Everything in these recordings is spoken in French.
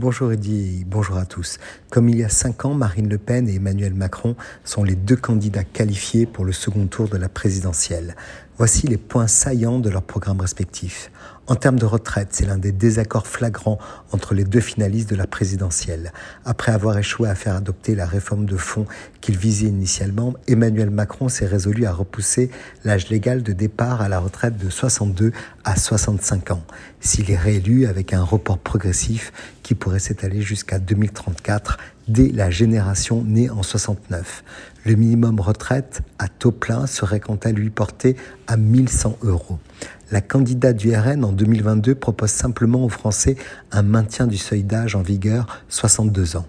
Bonjour Eddy, bonjour à tous. Comme il y a cinq ans, Marine Le Pen et Emmanuel Macron sont les deux candidats qualifiés pour le second tour de la présidentielle. Voici les points saillants de leurs programmes respectifs. En termes de retraite, c'est l'un des désaccords flagrants entre les deux finalistes de la présidentielle. Après avoir échoué à faire adopter la réforme de fond qu'il visait initialement, Emmanuel Macron s'est résolu à repousser l'âge légal de départ à la retraite de 62 à 65 ans. S'il est réélu avec un report progressif qui pourrait s'étaler jusqu'à 2034 dès la génération née en 69. Le minimum retraite à taux plein serait quant à lui porté à 1100 euros. La candidate du RN en 2022 propose simplement aux Français un maintien du seuil d'âge en vigueur 62 ans.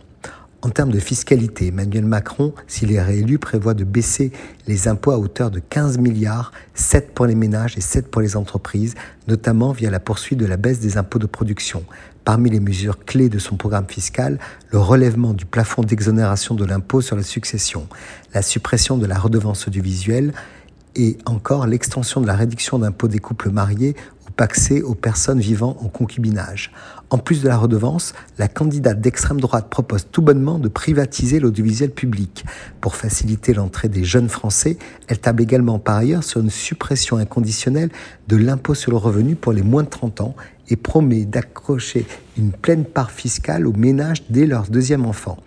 En termes de fiscalité, Emmanuel Macron, s'il est réélu, prévoit de baisser les impôts à hauteur de 15 milliards, 7 pour les ménages et 7 pour les entreprises, notamment via la poursuite de la baisse des impôts de production. Parmi les mesures clés de son programme fiscal, le relèvement du plafond d'exonération de l'impôt sur la succession, la suppression de la redevance audiovisuelle, et encore l'extension de la réduction d'impôt des couples mariés ou paxés aux personnes vivant en concubinage. En plus de la redevance, la candidate d'extrême droite propose tout bonnement de privatiser l'audiovisuel public. Pour faciliter l'entrée des jeunes Français, elle table également par ailleurs sur une suppression inconditionnelle de l'impôt sur le revenu pour les moins de 30 ans et promet d'accrocher une pleine part fiscale aux ménages dès leur deuxième enfant.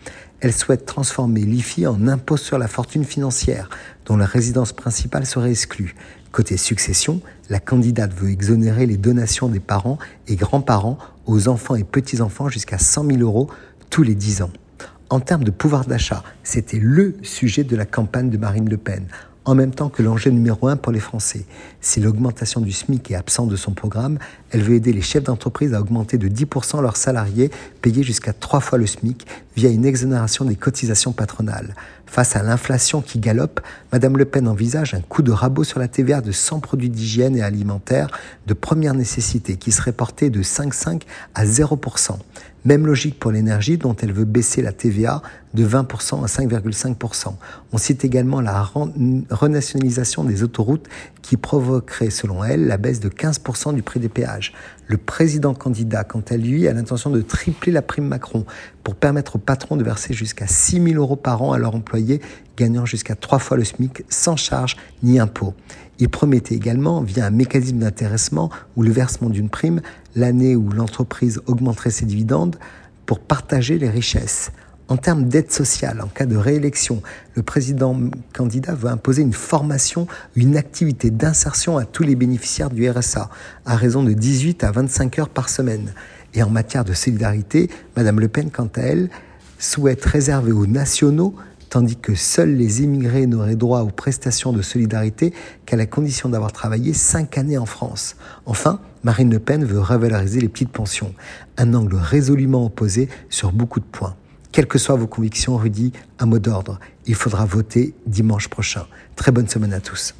Elle souhaite transformer l'IFI en impôt sur la fortune financière, dont la résidence principale serait exclue. Côté succession, la candidate veut exonérer les donations des parents et grands-parents aux enfants et petits-enfants jusqu'à 100 000 euros tous les 10 ans. En termes de pouvoir d'achat, c'était le sujet de la campagne de Marine Le Pen en même temps que l'enjeu numéro un pour les Français. Si l'augmentation du SMIC est absente de son programme, elle veut aider les chefs d'entreprise à augmenter de 10% leurs salariés payés jusqu'à trois fois le SMIC via une exonération des cotisations patronales. Face à l'inflation qui galope, Madame Le Pen envisage un coup de rabot sur la TVA de 100 produits d'hygiène et alimentaires de première nécessité qui serait porté de 5,5 à 0%. Même logique pour l'énergie dont elle veut baisser la TVA de 20% à 5,5%. On cite également la renationalisation des autoroutes qui provoquerait selon elle la baisse de 15% du prix des péages. Le président candidat, quant à lui, a l'intention de tripler la prime Macron pour permettre aux patrons de verser jusqu'à 6 000 euros par an à leurs employés gagnant jusqu'à trois fois le SMIC sans charge ni impôt. Il promettait également, via un mécanisme d'intéressement ou le versement d'une prime, l'année où l'entreprise augmenterait ses dividendes pour partager les richesses. En termes d'aide sociale, en cas de réélection, le président candidat veut imposer une formation, une activité d'insertion à tous les bénéficiaires du RSA, à raison de 18 à 25 heures par semaine. Et en matière de solidarité, Madame Le Pen, quant à elle, souhaite réserver aux nationaux tandis que seuls les immigrés n'auraient droit aux prestations de solidarité qu'à la condition d'avoir travaillé cinq années en France. Enfin, Marine Le Pen veut revaloriser les petites pensions, un angle résolument opposé sur beaucoup de points. Quelles que soient vos convictions, Rudy, un mot d'ordre, il faudra voter dimanche prochain. Très bonne semaine à tous.